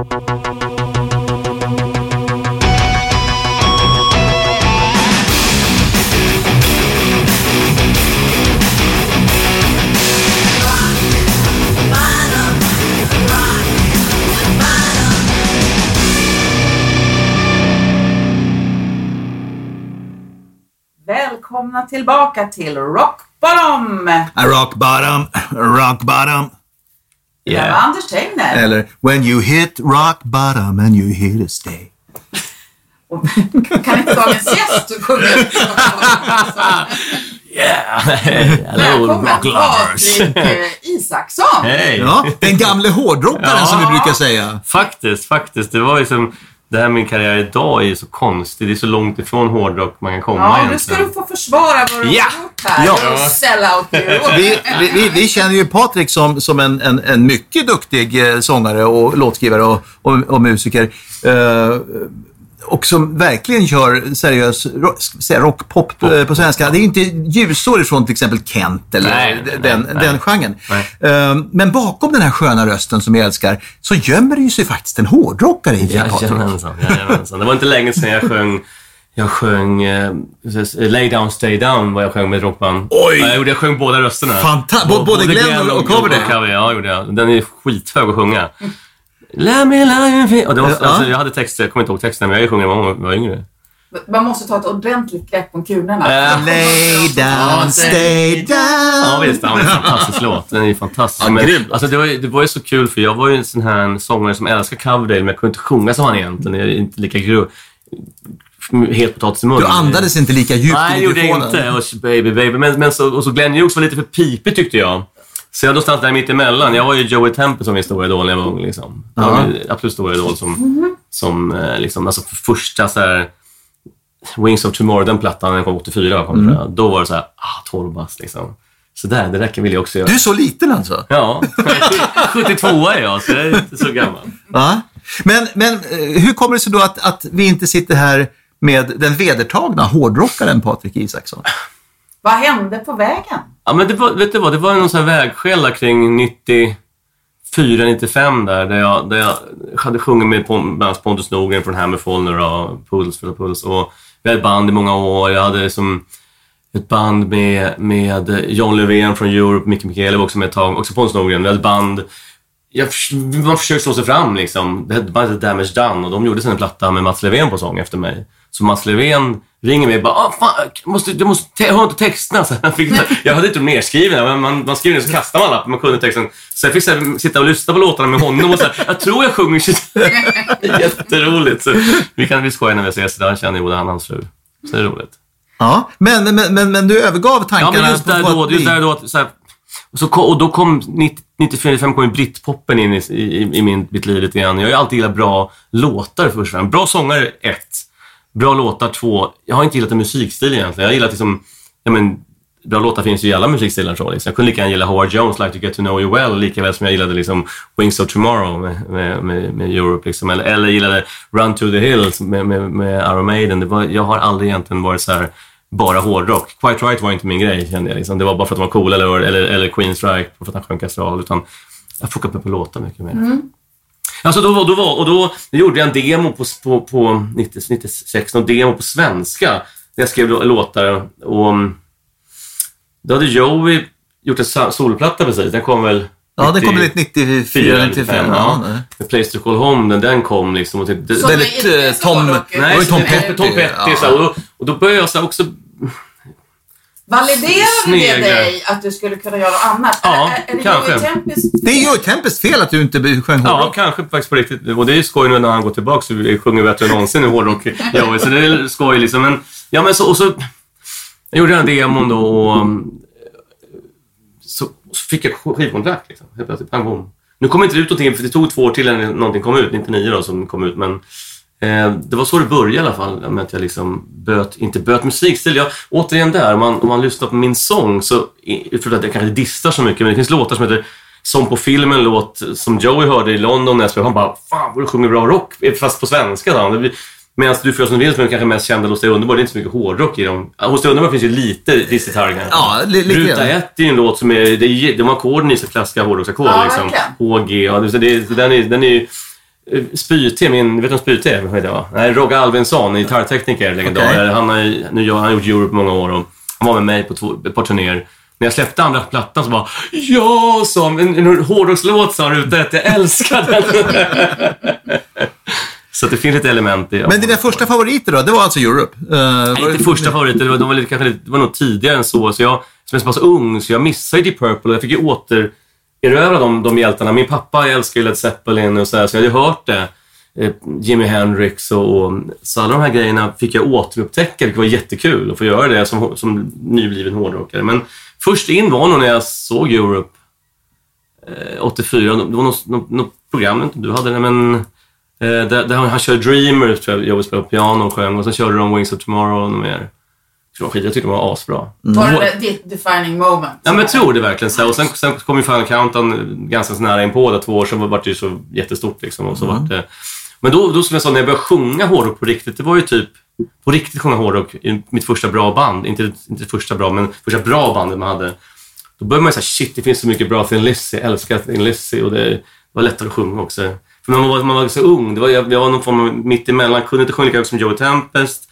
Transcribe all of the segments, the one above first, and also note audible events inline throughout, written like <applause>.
Välkomna tillbaka till Rock Bottom! Rock bottom, rock bottom. Det där var Anders Tegnell. Eller When you hit rock bottom and you here to stay. Kan inte dagens gäst sjunga? Yeah! Hello, rock lovers! Patrik eh, Isaksson! Hej! Ja, den gamle hårdrockaren Ja. som vi brukar säga. Faktiskt, faktiskt. Det var ju som... Det här med min karriär idag är ju så konstigt. Det är så långt ifrån hårdrock man kan komma Ja, nu ska du få försvara vad du Ja. har gjort här. Ja. Ja. Sell out you. <laughs> Vi, vi, vi, vi känner ju Patrik som, som en, en, en mycket duktig eh, sångare och låtskrivare och, och, och musiker. Eh, och som verkligen kör seriös rock, säga rockpop eh, på svenska. Det är inte ljusår ifrån till exempel Kent eller Nej, den, nej, nej. den genren. Nej. Eh, men bakom den här sköna rösten som jag älskar så gömmer det ju sig faktiskt en hårdrockare i Patrik. Jajamensan, jajamensan. Det var inte länge sedan jag sjöng jag sjöng eh, Lay Down Stay Down vad jag sjöng med rockband. Oj! Ja, jag, gjorde, jag sjöng båda rösterna. Fanta- Bo- både Glenn och Coverdale? Ja, gjorde jag. Den är skithög att sjunga. Let me lie in och det var, Ja. alltså, Jag hade texter, jag kommer inte ihåg texterna, men jag sjunger många gånger när jag var yngre. Man måste ta ett ordentligt grepp om kulorna. Äh. Lay down, stay down. Ja visst, ja, det är en fantastisk låt. Den är ju fantastisk. Ja, men, alltså, det, var, ju- det var ju så kul för jag var ju en sån här sångare som älskar Coverdale men jag kunde inte sjunga som han egentligen. Jag är inte lika grov. Helt potatis i munnen. Du andades inte lika djupt Nej, i det gjorde jag mikrofonen. inte. Och baby, baby. Men, men så, och så Glenn Hughes var lite för pipig tyckte jag. Så jag stannade där mitt emellan. Jag var ju Joey Temple som min stora idol när jag var ung. Liksom. Ja. min absolut stora idol som, som eh, liksom, alltså för första så här, Wings of Tomorrow, den plattan, den kom 84, kom Mm. då var det så här, ah, 12 bast liksom. Så där, det där vill jag också göra. Du är så liten alltså? Ja, 72 är jag, så jag är inte så gammal. Ja. Men, men eh, hur kommer det sig då att, att vi inte sitter här med den vedertagna hårdrockaren Patrik Isaksson? Vad hände på vägen? Ja, men det var, vet du vad, det var någon sån här vägskäl kring 94, 95 där, där jag, där jag hade sjungit med bland annat Pontus Norgren från Hammerfall och Puls för Puls. Och vi hade ett band i många år. Jag hade som ett band med, med John Löfven från Europe, Micke Mikaeli var också med ett tag, också Pontus Norgren. Vi hade ett band jag, man försökte slå sig fram liksom. Det hette bandet Damage Done och de gjorde sen en platta med Mats Löfven på sång efter mig. Så Mats Löfven ringer mig och bara ah, fan, måste, du måste, te- jag har inte texterna. <laughs> Så jag, fick, jag hade inte nedskrivna, men man, man skriver ner så kastar man lappen, man kunde texten. Så jag fick så här, sitta och lyssna på låtarna med honom och så här, jag tror jag sjunger <laughs> <laughs> Jätteroligt. Så vi kan vi skoja när vi ses idag, känner ju både han och hans fru. Så det är roligt. Ja, men, men, men, men du övergav tankarna Ja, men just där på då, just där då att, så här, och, så, kom- och då kom 94-95 kom ju Britpopen in i, i, i min, mitt liv lite grann. Jag har ju alltid gillat bra låtar först och främst. Bra sångare, ett. Bra låtar, två. Jag har inte gillat en musikstil egentligen. Jag har gillat liksom, ja men, bra låtar finns ju i alla musikstilar tror jag. Liksom. Jag kunde lika gärna gilla Howard Jones, Like to get to know you well, lika väl som jag gillade liksom Wings of Tomorrow med, med, med, med Europe. Liksom. Eller, eller gillade Run to the Hills med, med, med Iron Maiden. Det var, jag har aldrig egentligen varit så här bara hårdrock. Quite Right var inte min grej kände jag. Liksom. Det var bara för att de var coola eller, eller, eller Queen Strike för att han sjöng kastral. Utan jag fokuserade på låtar mycket mer. Mm. Alltså då, var- då, var, och då, då gjorde jag en demo på, på, på 90, 96, en demo på svenska. Där jag skrev lå- låtar och mm, då hade Joey gjort en solplatta precis. Den kom väl Ja, det kom väl 94, 95. Ja, nej. The Place to Call Home, den, den kom liksom. Och Så väldigt, eh, Tom- ju Tom Nej, Petty. Tom Petty. Ja. Och, då, och då började jag också... Validerade det dig att du skulle kunna göra annat? Ja, Eller är det kanske. Tempest? Det är ju Tempest fel att du inte sjöng Ja, hårdrock. kanske faktiskt på riktigt. Och det är ju skoj nu när han går tillbaka så vi sjunger bättre än någonsin i hårdrock. <laughs> Ja, så det är skoj liksom. Men, ja, men så, och så... Jag gjorde den demon då och... um, Så, så fick jag skivkontrakt liksom. Helt plötsligt, pang bom. Nu kom inte det ut någonting, för det tog två år till innan någonting kom ut. 99 då som kom ut, men... Eh, det var så det började i alla fall, med att jag liksom böt, inte böt musikstil. Jag, återigen där, om man, om man lyssnar på min sång så, för att jag kanske distar så mycket, men det finns låtar som heter som på filmen, en låt som Joey hörde i London när jag spelade. Han bara “Fan vad du sjunger bra rock”, fast på svenska. han. Medan Du göra som är kanske mest kända hos dig Underbar, det är inte så mycket hårdrock i dem. Hos dig Underbar finns ju lite disgitarr kanske. Ja, li- lite Ruta grann. 1 är ju en låt som är, det är de ackorden i så klassiska hårdrocksackord. Ja, liksom. verkligen. H, G, ja, det, det, den är, den är ju eh, Spyte, min, vet du om Spyte är? Nej, Rogge Alvinsson, gitarrtekniker, legendar. Okej. Han har nu han har gjort Europe många år och han var med mig på två, ett par turnéer. När jag släppte andra plattan så bara Ja, sa han. En, en hårdrockslåt sa Ruta 1. Jag älskar den. <laughs> så att det finns ett element i... Men dina första favoriter då? Det var alltså Europe? Uh, Nej, inte första favoriter. Det var, de var lite, kanske, lite- det var nog tidigare än så. så jag, som är så pass ung, så jag missade Deep Purple. och Jag fick ju erövra de, de hjältarna. Min pappa älskar ju Led Zeppelin och så, här, så jag hade ju hört det. Eh, Jimi Hendrix och, och så alla de här grejerna fick jag återupptäcka, vilket var jättekul att få göra det som, som nybliven hårdrockare. Men först in var nog när jag såg Europe eh, 84. Det var något, något, något program, jag vet inte om du hade det, men eh, där, där han, han körde Dreamer, tror jag, jag spelade på piano och sjöng. Och sen körde de Wings of Tomorrow och mer. Skit, jag tyckte de var asbra. Var det ditt defining moment? Ja, men jag tror det verkligen. Så. Och sen, sen kom ju Final Countdown ganska så nära inpå, där två år sedan var det ju så jättestort. Liksom, och så vart det. Men då, då, som jag sa, när jag började sjunga hårdrock på riktigt, det var ju typ på riktigt sjunga hårdrock i mitt första bra band. Inte, inte första bra, men första bra bandet man hade. Då började man ju säga shit, det finns så mycket bra Thin Lizzy. Jag älskar Thin Lizzy och det var lättare att sjunga också. För man var, man var så ung. Det var, jag, jag var någon form av mittemellan. Kunde inte sjunga lika högt som Joey Tempest.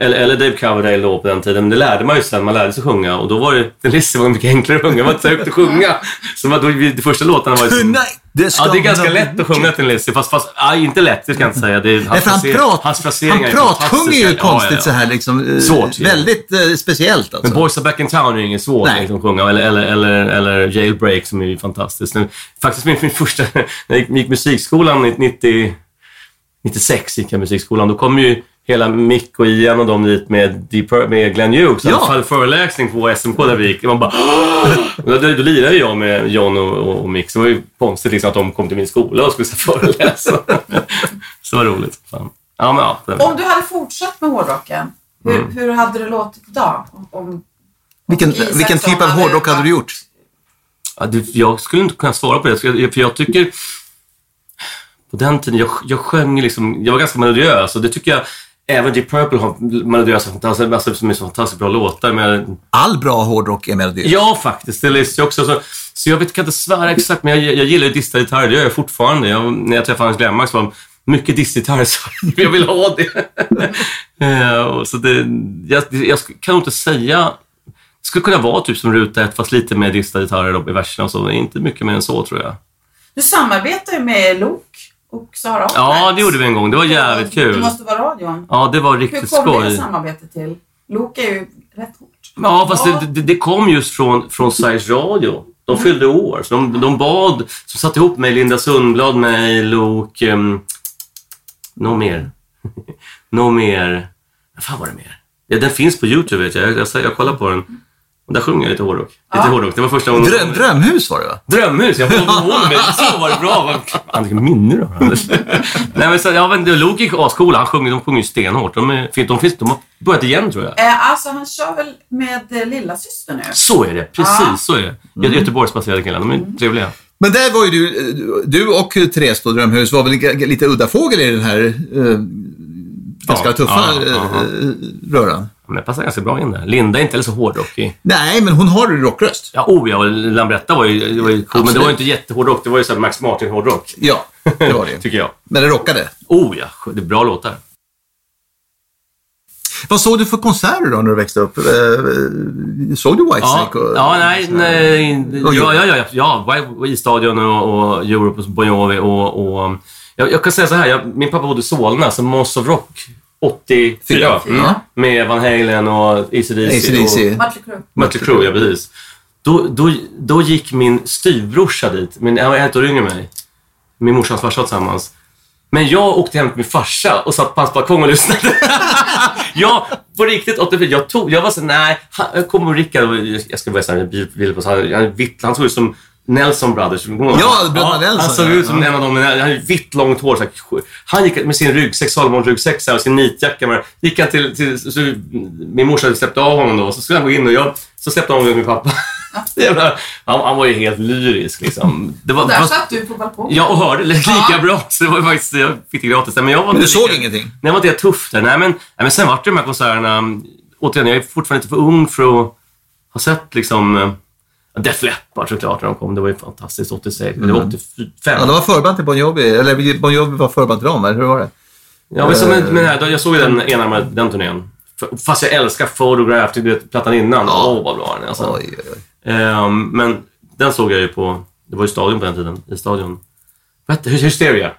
Eller, eller Dave Coverdale då på den tiden. Men det lärde man ju sen. Man lärde sig sjunga. Och då var det, <laughs> Thin Lizzy var mycket enklare att sjunga. Det var inte så högt att sjunga. Så då, de första låtarna var ju... som- Nej, det Ja, det är ganska lätt att sjunga till Lizzy. Fast, fast aj, inte lätt, det ska jag inte säga. Det är, Nej, för han, prat, hans han fraseringar pratsjunger ju. Ja, konstigt ja, ja. så här liksom. eh, Svårt, ja. Väldigt eh, speciellt alltså. Men Boys Are Back in Town är ju inget svårt Nej. liksom, att sjunga. Eller, eller, eller, eller Jailbreak som är ju fantastiskt. Nu, faktiskt min, min första... <laughs> När jag gick, gick musikskolan 90, 96 gick jag musikskolan. Då kom ju hela Mick och Ian och de dit med, med Glenn Hughes. Ja. Ja. föreläsning på SMK där vi gick. Man bara... då, då, då lirade jag med John och, och, Mick. Så det var ju konstigt liksom, att de kom till min skola och skulle föreläsa. <laughs> så det var roligt. Fan. Ja, men, ja, det- Om du hade fortsatt med hårdrocken, hur, Mm. hur hade det låtit idag? Om, om, Vilken, vilken typ av hade hårdrock hade du gjort? Ja, det, jag skulle inte kunna svara på det. För jag, för jag tycker... På den tiden, jag, jag sjöng liksom... Jag var ganska melodiös och det tycker jag... Även Deep Purple har melodiösa, fantastiska, alltså, som är så fantastiskt bra låtar. Men All bra hårdrock är melodiös. ja, faktiskt. Det listar jag också. Så, så jag vet, kan inte svära exakt, men jag, jag gillar ju distade gitarrer. Det gör jag fortfarande. Jag, när jag träffade Hans Glenmark så var det mycket distgitarrer, så <laughs> jag vill ha det. <laughs> Eh, så det jag, jag kan nog inte säga... Det skulle kunna vara typ som Ruta 1, fast lite mer distade gitarrer i verserna och så. Inte mycket mer än så, tror jag. Du samarbetar ju med Luke och Sara Ja, det gjorde vi en gång. Det var jävligt Det kul. måste vara radion. Ja, det var Hur riktigt kom det skoj. samarbetet till? Luke är ju rätt hårt. Ja, fast det, det, det kom just från, från Sveriges Radio. De fyllde år, så de, de bad, som satte ihop mig, Linda Sundblad, mig, Lok, um, något mer. <laughs> något mer. Vad fan var det mer? Ja, den finns på YouTube vet jag. Jag, jag, jag kollar på den. Och där sjunger jag lite hårdrock. Lite hårdrock. Det var första gången. Dröm, drömhus var det va? Drömhus, jag får ihåg <laughs> mig. Så var det bra. Fan, vilken minne du har. Nej, men så, ja, men Luke är ascoola. Han sjunger, de sjunger ju stenhårt. De, är, de, finns, de har börjat igen, tror jag. Eh, alltså han kör väl med eh, lilla syster nu? Så är det. Precis, Ja. så är det. Mm. Göteborgsbaserade killar. De är trevliga. Men där var ju du, du och Therese på Drömhus var väl lite udda fågel i den här eh, ganska Ja, tuffa ja, ja, ja. eh, röran. Men det passar ganska bra in där. Linda är inte heller så hårdrockig. Nej, men hon har ju rockröst. Ja, oh ja, och Lambretta var ju, det var ju cool, men det var ju inte jättehårdrock. Det var ju så Max Martin-hårdrock, Ja, det var det. <laughs> tycker jag. Men det rockade. Oh ja, det är bra låtar. Vad såg du för konserter då när du växte upp? Eh, såg du Ja, Whitesnake? och- ja, nej, nej. Ja, ja, ja, ja, ja i Stadion och, och Europe och Bon Jovi och... och jag, jag kan säga så här, jag, min pappa bodde i Solna, så Monster of Rock 84. Fyra. Mm. Med Van Halen och AC/DC. AC/DC. och- Mötley Crüe. Ja precis. Då, då, då gick min styvbrorsa dit. Men han var ett år yngre än mig. Min morsa och farsa tillsammans. Men jag åkte hem till min farsa och satt på hans balkong och lyssnade. <laughs> jag, på riktigt, 84, jag tog, jag var så nej, han, jag kom och Rickard, och jag ska börja säga bil, bil på, så han, han, han såg ut som Nelson Brothers. Ja, bröderna Nelson, Han såg ut som en av dem, han hade vitt långt hår. Så här, han gick med sin ryggsäck, Salomon ryggsäck så här, och sin nitjacka. Men gick han till, till så, min morsa släppte av honom då, så skulle han gå in och jag, så släppte av min pappa. <laughs> Jävlar, han, han var ju helt lyrisk liksom. Det var, Och där satt du på balkongen. Ja, och hörde lika Ja. bra. Så det var ju faktiskt, jag fick det gratis. Men, jag var Men du såg lika, ingenting? Nej, jag var inte tuff där. Nej, men, nej, men sen vart det de här konserterna. Återigen, jag är fortfarande inte för ung för att ha sett liksom eh, Def Leppard såklart när de kom. Det var ju fantastiskt. 86, eller 85. Ja, det var förband till Bon Jovi. Eller Bon Jovi var förband till dem, eller hur var det? Ja, men, så, men, men här, då- jag såg ju den enarmade, den turnén. Fast jag älskar Photograph, du vet, plattan innan. Åh, vad bra den är. Alltså. Oj, oj, oj. Ehm, men den såg jag ju på, det var ju stadion på den tiden, i stadion. Vad hette Hysteria.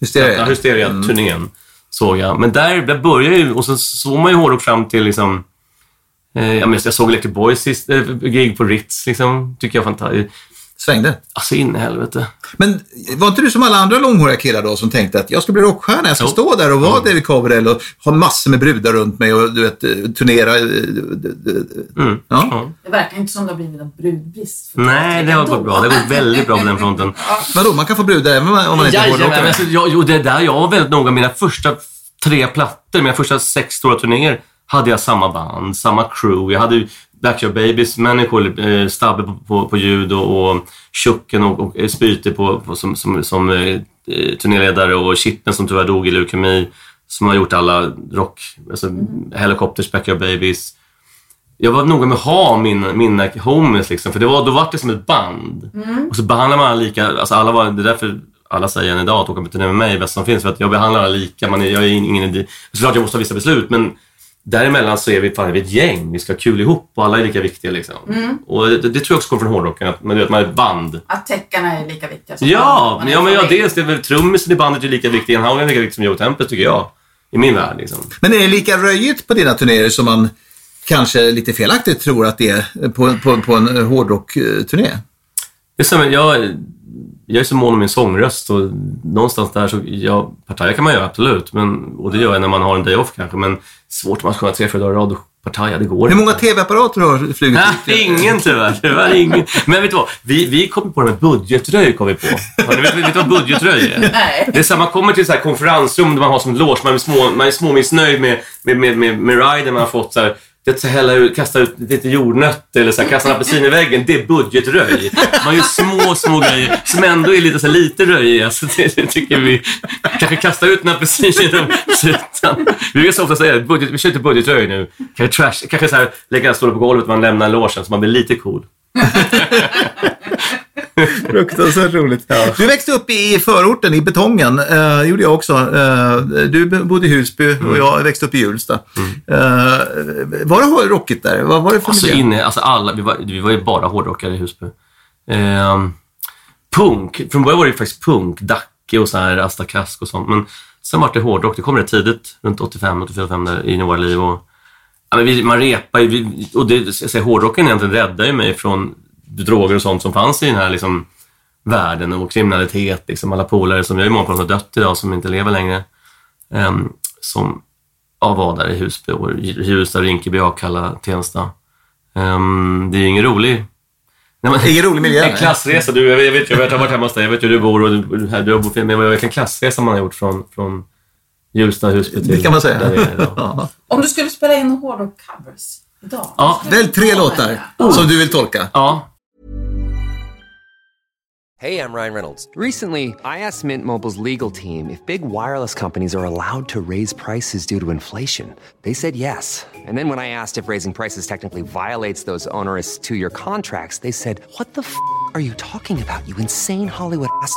Hysteria. Ja, Hysteria-turnén såg jag. Men där, där började ju, och så såg man ju hårdrock fram till liksom... Eh, jag, minns, jag såg Electric Boys sist, eh, gig på Ritz, liksom. Tycker jag är fantastiskt. Svängde. Alltså in i helvete. Men var inte du som alla andra långhåriga killar då som tänkte att jag ska bli rockstjärna, jag ska Jo. stå där och vara David Coverdale och ha massor med brudar runt mig och du vet, eh, turnera. Mm. Ja. Ja. Det verkar inte som det har blivit en brudbrist. Nej, det har gått bra. Det har gått väldigt bra på den fronten. <laughs> Vadå, man kan få brudar även om man inte är hårdrockare? alltså, jo, det där, jag var väldigt noga. Mina första tre plattor, mina första sex stora turnéer, hade jag samma band, samma crew. Jag hade Your Babies människor, eh, Stabbe på, på, på ljud och, och och, och eh, Spyte på, på, som, som, som eh, eh, turnéledare och Chippen som tyvärr dog i leukemi. Som har gjort alla rock, alltså Helicopters, Black Your Babies. Jag var noga med att ha mina, mina homies liksom, för det var, då var det som ett band. Och så behandlar man alla lika, alltså alla var, det är därför alla säger än idag att åka på turné med mig är bäst som finns, för att jag behandlar alla lika. Man är, jag är ingen idé. Såklart jag måste ha vissa beslut, men däremellan så är vi, fan, vi är ett gäng. Vi ska ha kul ihop och alla är lika viktiga. Liksom. Och det, det tror jag också kommer från hårdrocken, att man, vet, man är ett band. Att täckarna är lika viktiga som Ja, man är ja men ja, dels det är väl trummisen i bandet är lika viktig, en Howlin är lika viktig som Joe Tempest tycker jag. I min värld liksom. Men är det lika röjigt på dina turnéer som man kanske lite felaktigt tror att det är på, på, på en hårdrockturné? Det är som, jag, jag är så mån om min sångröst och någonstans där så, ja, Partaja kan man göra absolut, men, och det gör jag när man har en day off kanske, men svårt om man ska sjunga tre, fyra dagar i rad och Partaja, det går Hur många tv-apparater har flugit Nej, ut? ingen tyvärr. tyvärr ingen. Men vet du vad? Vi, vi kom på det med budgetröj. Kom vi på. Har ni vet, vet du vad budgetröj är? Nej. Det är så man kommer till så här konferensrum där man har som loge, man är, små, man är småmissnöjd med, med, med, med, med riden man har fått. Så här, det är hälla ut, kasta ut lite jordnötter eller så här, kasta en apelsin i väggen. Det är budgetröj. Man gör små, små grejer som ändå är lite, så här, lite röjiga. Så det, det tycker vi. Kanske kasta ut en apelsin genom rutan. Vi brukar så ofta säga budget, vi kör inte budgetröj nu. Kanske, trash, kanske så här, lägga en stol på golvet och man lämnar logen så man blir lite cool. <laughs> Fruktansvärt roligt. Du växte upp i förorten, i betongen. Eh, gjorde jag också. Eh, du bodde i Husby Mm. och jag växte upp i Hjulsta. Eh, var det rockigt där? Vad var det för Alltså miljö? inne, alltså alla, vi var, vi var ju bara hårdrockare i Husby. Ehm, punk, från början var det faktiskt punk, Dacke och så här, Asta Kask och sånt. Men sen var det hårdrock, det kom rätt tidigt, runt 85, 85 där i våra liv. Och, ja, men vi, man repar ju, vi- och det, säger, hårdrocken egentligen räddade ju mig från droger och sånt som fanns i den här liksom, världen och kriminalitet. Liksom, alla polare som, jag är många på som har dött idag, som inte lever längre. Ehm, som ja, var där i Husby, och Hjulsta, Rinkeby, Akalla, Tensta. Ehm, det är ju ingen rolig... Nej, men, Ingen rolig miljö, En klassresa. Du, jag, vet, jag vet, jag har varit hemma hos dig, jag vet hur du bor och du, här, du har bott, men jag vet en klassresa man har gjort från, från Hjulsta, Husby. Det kan man säga. <laughs> Ja. Om du skulle spela in hårdrock-covers idag. Ja. Välj tre låtar som du vill tolka. Ja, Hey, I'm Ryan Reynolds. Recently, I asked Mint Mobile's legal team if big wireless companies are allowed to raise prices due to inflation. They said yes. And then when I asked if raising prices technically violates those onerous two year contracts, they said, What the f are you talking about, you insane Hollywood ass?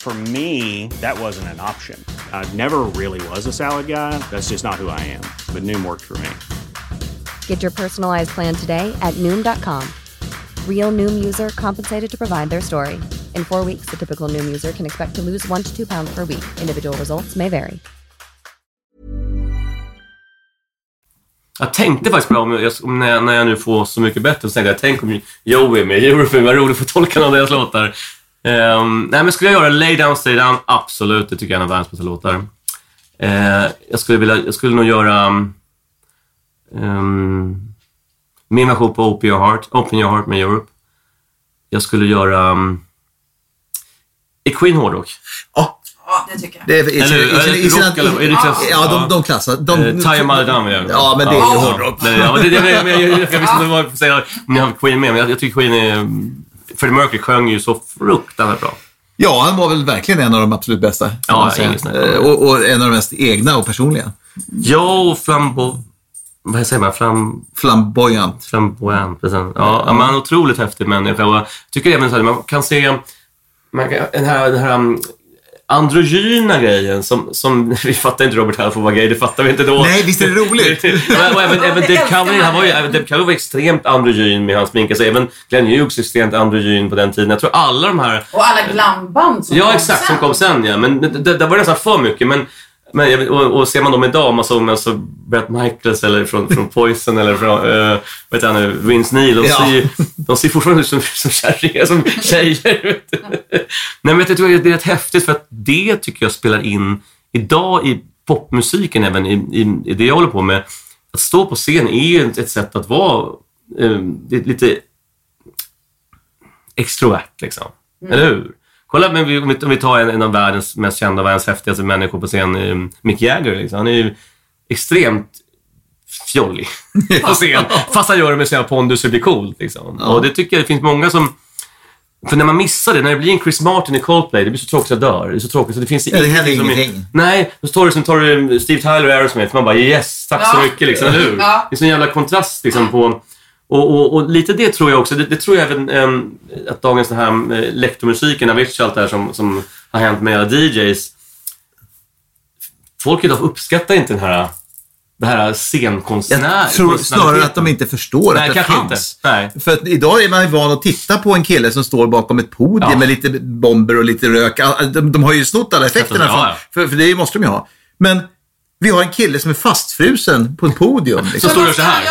For me, that wasn't an option. I never really was a salad guy. That's just not who I am. But Noom worked for me. Get your personalized plan today at Noom.com. Real Noom user compensated to provide their story. In four weeks, the typical Noom user can expect to lose one to two pounds per week. Individual results may vary. Jag tänkte faktiskt på det, om jag, om när, jag, när jag nu får Så mycket bättre, så tänkte jag, tänk om Joey är med i Eurofilm, vad roligt att få tolka någon av deras låtar. Um, nej, men skulle jag göra Lay Down, Stay Down? Absolut, det tycker jag är en av världens bästa låtar. Uh, jag, skulle vilja, jag skulle nog göra um, min version på Open Your Heart, Open Your Heart med Europe. Jag skulle göra um, Är Queen hårdrock? Ja, Ja, det tycker jag. det är, i, Eller i, i, i, rock eller- är det klass- Ja, ja. de, de klassar... De, Eh, Tie My Down vill jag Ja, men det är ju ja, hårdrock. Ja, ja, men det, det, jag, jag, jag, jag visste inte vad jag skulle säga. Ni har Queen med, men jag, jag tycker Queen är... Freddie Mercury sjöng ju så fruktansvärt bra. Ja, han var väl verkligen en av de absolut bästa. Ja. Eh, och, och en av de mest egna och personliga. Ja, och flambo... Vad säger man? Flam, Flamboyant. flamboyant. precis. Ja, ja. man är en otroligt häftig människa. Och jag tycker även så här, man kan se man kan, den här, den här um, androgyna grejen som, som... <laughs> Vi fattar inte Robert Halford var gay, det fattar vi inte då. Nej, visst är det roligt? <laughs> och även, även Det Dave man. han var ju, även Dave var extremt androgyn med hans sminkelse. Även Glenn Hughes extremt androgyn på den tiden. Jag tror alla de här Och alla glamband som Ja, kom exakt, sen. som kom sen ja. Men det, det, det var nästan för mycket. Men, men, och, och ser man dem idag, man såg alltså Brett Michaels eller från, från <laughs> Poison eller från, uh, vet jag nu, Vince Neil. De, ser, ju- de ser fortfarande ut som, som kärringar, som <laughs> tjejer. Nej, men jag tycker det är rätt häftigt för att det tycker jag spelar in idag i popmusiken, även i, i, i det jag håller på med. Att stå på scen är ju ett, ett sätt att vara är lite extrovert liksom. Eller hur? Kolla men vi, om vi- om vi tar en, en av världens mest kända, världens häftigaste människor på scen, eh, Mick Jagger. Liksom. Han är ju extremt fjollig <laughs> på scen. Fast han gör det med sina pondus och blir cool. Liksom. Och det tycker jag det finns många som... För när man missar det, när det blir en Chris Martin i Coldplay, det blir så tråkigt så jag dör. Det är så tråkigt så det finns Ja, det händer som är- ingenting. Nej, så tar du, som tar du Steve Tyler och Aerosmith, man bara yes, tack så Ja. mycket liksom, eller hur? Ja. Det är sån jävla kontrast liksom på... Och, och, och lite det tror jag också, det, det tror jag även ehm, att dagens den här elektromusiken, Avicii och allt det här som, som har hänt med alla DJs. Folk idag uppskattar inte den här, det här scenkonstnär. Jag tror snarare att de inte förstår Nej, att det kanske fanns. inte. Nej. För att idag är man ju van att titta på en kille som står bakom ett podium Ja. med lite bomber och lite rök. De, de har ju snott alla effekterna, Ja, ja. För, för det måste de ju ha. Men vi har en kille som är fastfrusen på ett podium. Så Liksom. står Men det så här.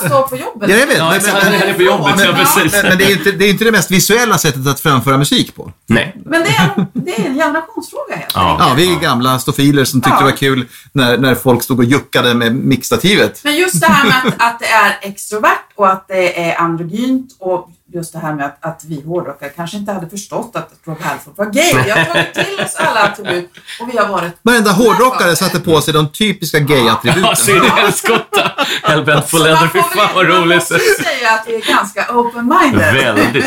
Han står på jobbet. Ja, jag vet. Ja, men, men, han är på jobbet, men, ja precis. men, men det, är ju inte, det är inte det mest visuella sättet att framföra musik på. Nej. Men det är, en, det är en generationsfråga helt Ja. Ja, vi är gamla stofiler som tyckte Ja. det var kul när, när folk stod och juckade med mixstativet. Men just det här med att, att det är extrovert och att det är androgynt och just det här med att, att vi hårdrockare kanske inte hade förstått att Rob Halford var gay. Vi har tagit till oss alla attribut och vi har varit... Varenda hårdrockare satte på sig de typiska Ja, gay-attributen. Sydhelskotta. Hellbent på läder. Fy fan vad man roligt. måste ju säga att vi är ganska open-minded. Väldigt.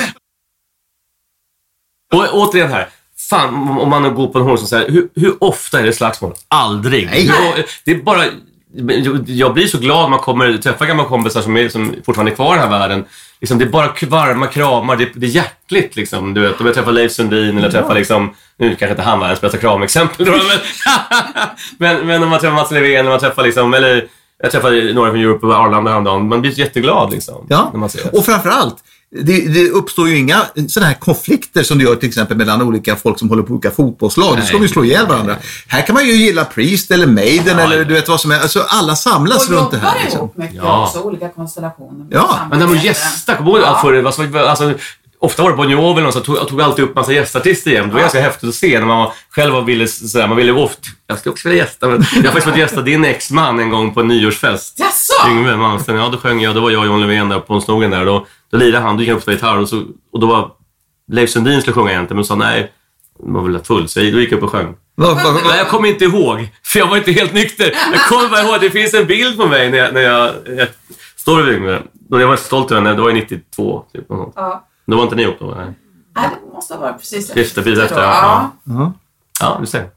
Och återigen här. Fan, om- man går på en hård som säger, hur, hur ofta är det slagsmål? Aldrig. Nej. Det är bara... Jag blir så glad när man kommer träffa gamla kompisar som, är, som fortfarande är kvar i den här världen. Liksom, det är bara varma kramar, det, det är hjärtligt. Liksom, du vet, om jag träffar Leif Sundin eller träffar liksom, nu kanske inte han världens bästa kramexempel men, <laughs> men, men om man träffar Mats Levén, man träffar liksom, eller jag träffade några från Europe på Arlanda häromdagen. Man blir jätteglad liksom. Ja, När man ser det. och framförallt, det, det uppstår ju inga sådana här konflikter som det gör till exempel mellan olika folk som håller på olika fotbollslag. Då ska de ju slå ihjäl varandra. Här kan man ju gilla Priest eller Maiden Ja, eller du vet vad som är. Alltså alla samlas Och runt det här. Liksom. ihop mycket Ja. också, olika konstellationer. Ja, Men när de gästar, kommer du ihåg förr? Alltså, ofta var det Bon Jovi eller någon som tog, alltid upp massa gästartister igen. Det var ganska häftigt att se när man själv ville sådär, man ville ofta, jag ska också vilja gästa, men jag har faktiskt fått gästa din exman en gång på en nyårsfest. Jaså? Yngve Malmsten, ja då sjöng jag, då var jag och John Levén där på snogen där. Då, då lirade han, då gick han upp på gitarr och, så, och då var Leif Sundin skulle sjunga egentligen, men sa nej, han var väl full, så jag- då gick jag upp och sjöng. Nej, jag kommer inte ihåg, för jag var inte helt nykter. Jag kommer bara ihåg, det finns en bild på mig när jag, när jag, jag står vid Yngve. Jag var stolt över henne, det var ju 92. Typ, något. Ja. Då var inte ni ihop då? Nej. Nej, det måste ha varit precis Efter, precis efter, ja. Ja. Ja, du ser. Det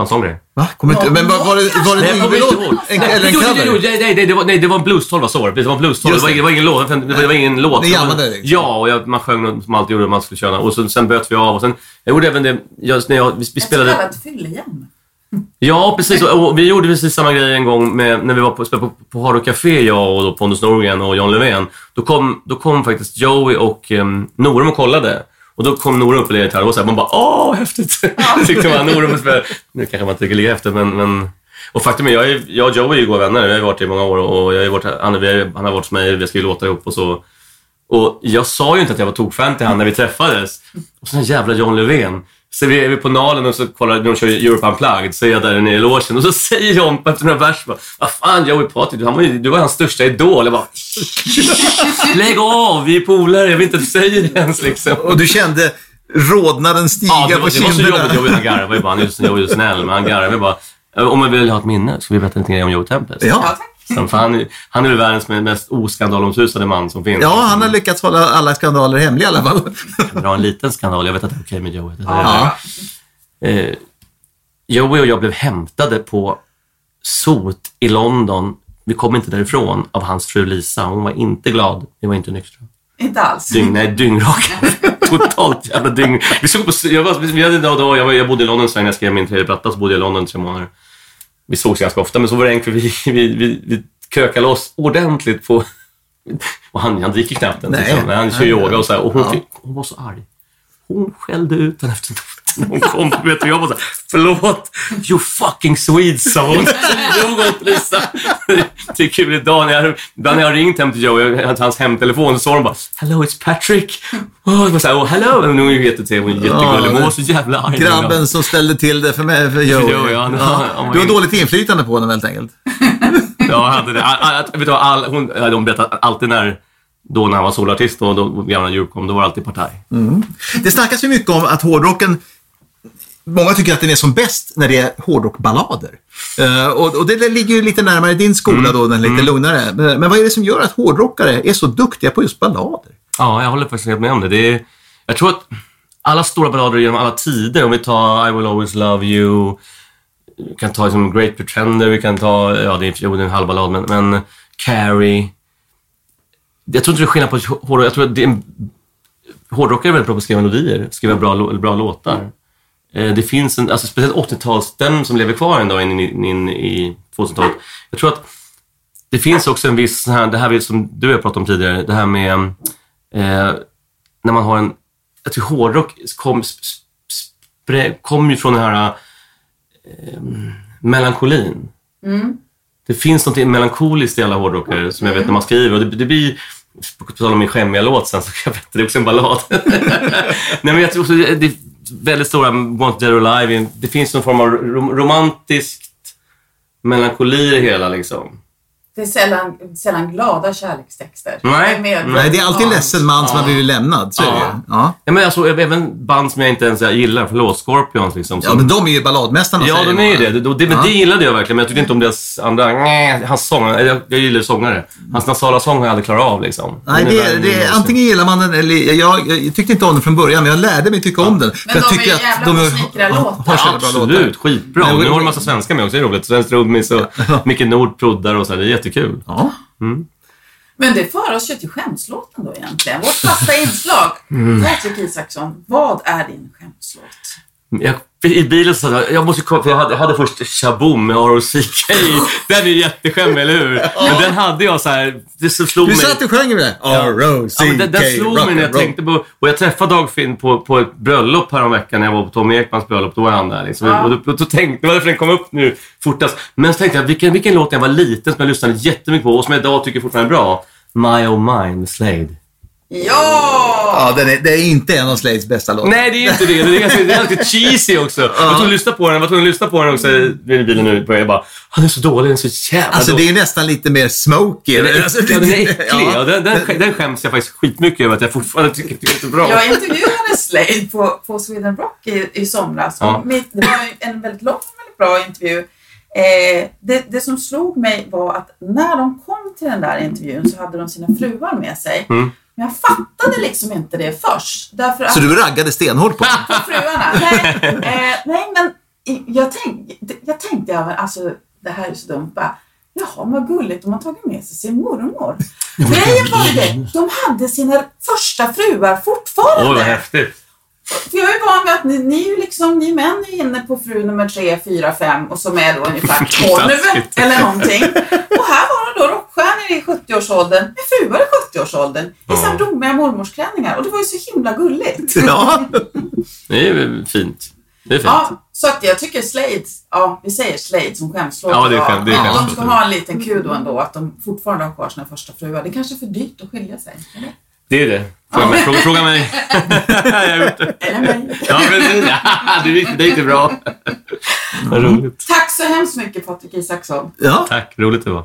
var en sån grej. Va? Kommer inte, men var, var det, var det en? En- Eller en Jo, jo, jo, cover? nej, nej, det var, nej, det var en blues-tolva, så var det. Det var en blues-tolva. Det, Just var det. ingen- det var ingen låt. Det var ingen låt. Ni jammade liksom. Ja, och jag, man sjöng något som alltid gjorde man skulle köra. Och så, sen böt vi av. Och sen, jag gjorde även det, jag, när jag, vi, vi Ett spelade... så kallat fyllejämn. Ja, precis. Och vi gjorde precis samma grej en gång med, när vi var på, på, på Hard Rock Café, jag och då Pontus Norgren och John Löfven. Då kom, då kom faktiskt Joey och um, Norum och kollade. Och då kom Norum upp och gitarr och så här, man bara åh, häftigt! <laughs> Tyckte man. Norum spelade. Nu kanske man tycker det är häftigt, men, men... Och faktum är, jag, är, jag och Joey är ju goda vänner. Vi har varit i många år och jag har varit, han, vi har- han har varit hos mig, vi skrivit låtar ihop och så. Och jag sa ju inte att jag var tokfan till han när vi träffades. Och så den jävla John Löfven. Så vi är vi på Nalen och så kollar, de kör Europe Unplugged, så är jag där nere i logen och så säger John på efter några vers bara, Vad fan Joey Patrik, du, han var ju- du var hans största idol. Jag bara, <laughs> lägg av, vi är polare, jag vill inte att du säger det ens liksom. Och du kände rodnaden stiga Ja, det på var, det var så kinderna. jobbigt. Joey, han garvade ju bara. Han är ju- snäll, men han garvade bara. Om man vill ha ett minne, ska vi berätta lite grann om Joey Tempest? Ja. Så, För han, är- han är väl världens mest oskandalomsusade man som finns. ja, han har lyckats hålla alla skandaler hemliga i alla fall. Jag drar en liten skandal. Jag vet att det är okej med Joey. Ja. Eh, Joey och jag blev hämtade på sot i London. Vi kom inte därifrån av hans fru Lisa. Hon var inte glad. Vi var inte nyktra. Inte alls. Dyng, nej, dyngraka. <laughs> Totalt jävla dyng. Vi såg på, jag, var, vi hade, då, då, jag, var, jag bodde i London så länge jag skrev min tredje platta, så bodde jag i London tre månader. Vi sågs ganska ofta, men så var det en kväll vi, vi, vi, vi krökade loss ordentligt på... Och han, han dricker knappt ens. Liksom. Han kör yoga och så här, och hon, Ja. hon var så arg. Hon skällde ut den efter hon kom. Vet du, jag var så här, förlåt, you fucking Swedes, sa hon. Lisa. Det är kul idag när jag, ibland när jag ringt hem till Joe, jag hade hans hemtelefon, så sa de bara “Hello, it's Patrick”. Oh, jag var så här, oh, hello. Men hon är ju jättetrevlig, hon jättegullig, men hon var så jävla arg. Grabben som ställde till det för mig, för Joey. Joey, ja. Var Du har dåligt inflytande på honom helt enkelt. <laughs> Ja, jag hade det. All, all, vet du, all, hon, ja, de berättade alltid när, då när han var solartist och då gamla kom, då var det alltid partaj. Det snackas ju mycket om att hårdrocken Många tycker att den är som bäst när det är hårdrockballader. Eh, och, och det ligger ju lite närmare din skola då, den lite lugnare. Men, men vad är det som gör att hårdrockare är så duktiga på just ballader? Ja, jag håller faktiskt helt med om det. det är, jag tror att alla stora ballader genom alla tider, om vi tar I will always love you, vi kan ta liksom Great Pretender, vi kan ta, ja det är, jo, det är en halv ballad, men, men Carrie. Jag tror inte det är skillnad på hårdrock. Jag tror att det är en, hårdrockare är väldigt bra på att skriva melodier, skriva bra, bra låtar. Eh, Det finns en, alltså speciellt 80-talsstäm som lever kvar en dag in, in, in i 2000-talet. Jag tror att det finns också en viss, här, det här som du och jag pratade om tidigare, det här med eh, när man har en, jag tror hårdrock kom, sp- spre, kom ju från den här eh, melankolin. Det finns något melankoliskt i alla hårdrockare som jag vet när man skriver och det, det blir på tal om min skämmiga låt sen så kan jag berätta, det är också en ballad. <laughs> Nej men jag tror det väldigt stora Want Dead or Alive, det finns någon form av rom, romantiskt melankoli i det hela liksom. Det är sällan, sällan glada kärlekstexter. Nej. Det är mer- Nej, det är alltid en Ja. ledsen man som har blivit lämnad. Så är det ju. Ja. Ja. Ja, men alltså, även band som jag inte ens gillar, förlåt, Scorpions liksom. ja, som- men de är ju balladmästarna. Ja, de är ju det. Det, det, men det gillade jag verkligen, men jag tyckte inte om deras andra... Nej, hans sång. Jag, jag gillar sångare. Hans nasala sång har jag aldrig klarat av liksom. Nej, Den är det, det, min antingen gillar man den eller... Jag, jag tyckte inte om den från början, men jag lärde mig tycka om den. Men de är tycker jävla att de snickra låtar. har så jävla bra låtar. Absolut, skitbra. Men- Nu har de massa svenskar med också, det är roligt. Svensk trummis och <laughs> Micke Nord proddar och så. här. Jättekul. Ja. Men det för oss ju till skämslåten då egentligen. Vårt fasta inslag. Mm. Patrik Isaksson, vad är din skämslåt? Jag, I bilen så jag, jag måste kolla, för jag hade, jag hade först Shaboom med R.O.C.K. <laughs> Den är jätteskämmig, eller hur? Men den hade jag så här, det så slog Du mig. satt och sjöng med det. Ja, men den, den R.O.C.K. slog mig när jag tänkte på... Och jag träffade Dagfinn på, på ett bröllop häromveckan när jag var på Tommy Ekmans bröllop. Då var han där. Liksom. Och då, då, tänkte, det var därför den kom upp nu fortast. Men så tänkte jag, vilken, vilken låt när jag var liten som jag lyssnade jättemycket på och som jag idag tycker fortfarande är bra. My Oh Mine Slade. Ja! Ja, den är, det är inte en av Slades bästa låtar. Nej, det är inte det. Det är, ganska, det är alltid cheesy också. Jag var tvungen att lyssna på den. Jag var att lyssna på den också i bilen nu. Jag bara, han är så dålig. Den är så jävla Alltså det dålig. är nästan lite mer smoky. Den är, Alltså, äcklig, ja, den är äcklig. ja. Ja, den, den, den skäms jag faktiskt skitmycket över att jag fortfarande tycker det är bra. Jag intervjuade Slade på, på Sweden Rock i, i somras. Ja. Mitt, det var en väldigt lång och väldigt bra intervju. Eh, det, det som slog mig var att när de kom till den där intervjun så hade de sina fruar med sig. Mm. Men jag fattade liksom inte det först. Därför att Så du raggade stenhårt på <laughs> på fruarna. Nej, eh, nej men jag, tänk, jag tänkte, men alltså det här är så dumt. Bara, Jaha, vad gulligt, de har tagit med sig sin mormor. Grejen var ju det, de hade sina första fruar fortfarande. Oj, vad häftigt. För jag är van vid att ni, ni, liksom, ni män är inne på fru nummer tre, fyra, fem och som är då ungefär två nu Taskigt. eller någonting. Och här var de då rockstjärnor i 70-årsåldern med fruar i 70-årsåldern i så här blommiga mormorsklänningar och det var ju så himla gulligt. <laughs> Ja. Det är fint. Det är fint. Ja, så att jag tycker Slade, ja vi säger Slade som skämslåt. Ja, det är skämt- det är ja, skämslåt. De ska ha en liten kudo ändå att de fortfarande har kvar sina första fruar. Det är kanske är för dyrt att skilja sig. Eller, Det är det. Fråga mig. Fråga, fråga mig. <laughs> jag har gjort det. eller mig. Ja, precis. Det gick, det gick det bra. Vad roligt. Tack så hemskt mycket Patrik Isaksson. ja. Tack. Roligt det var.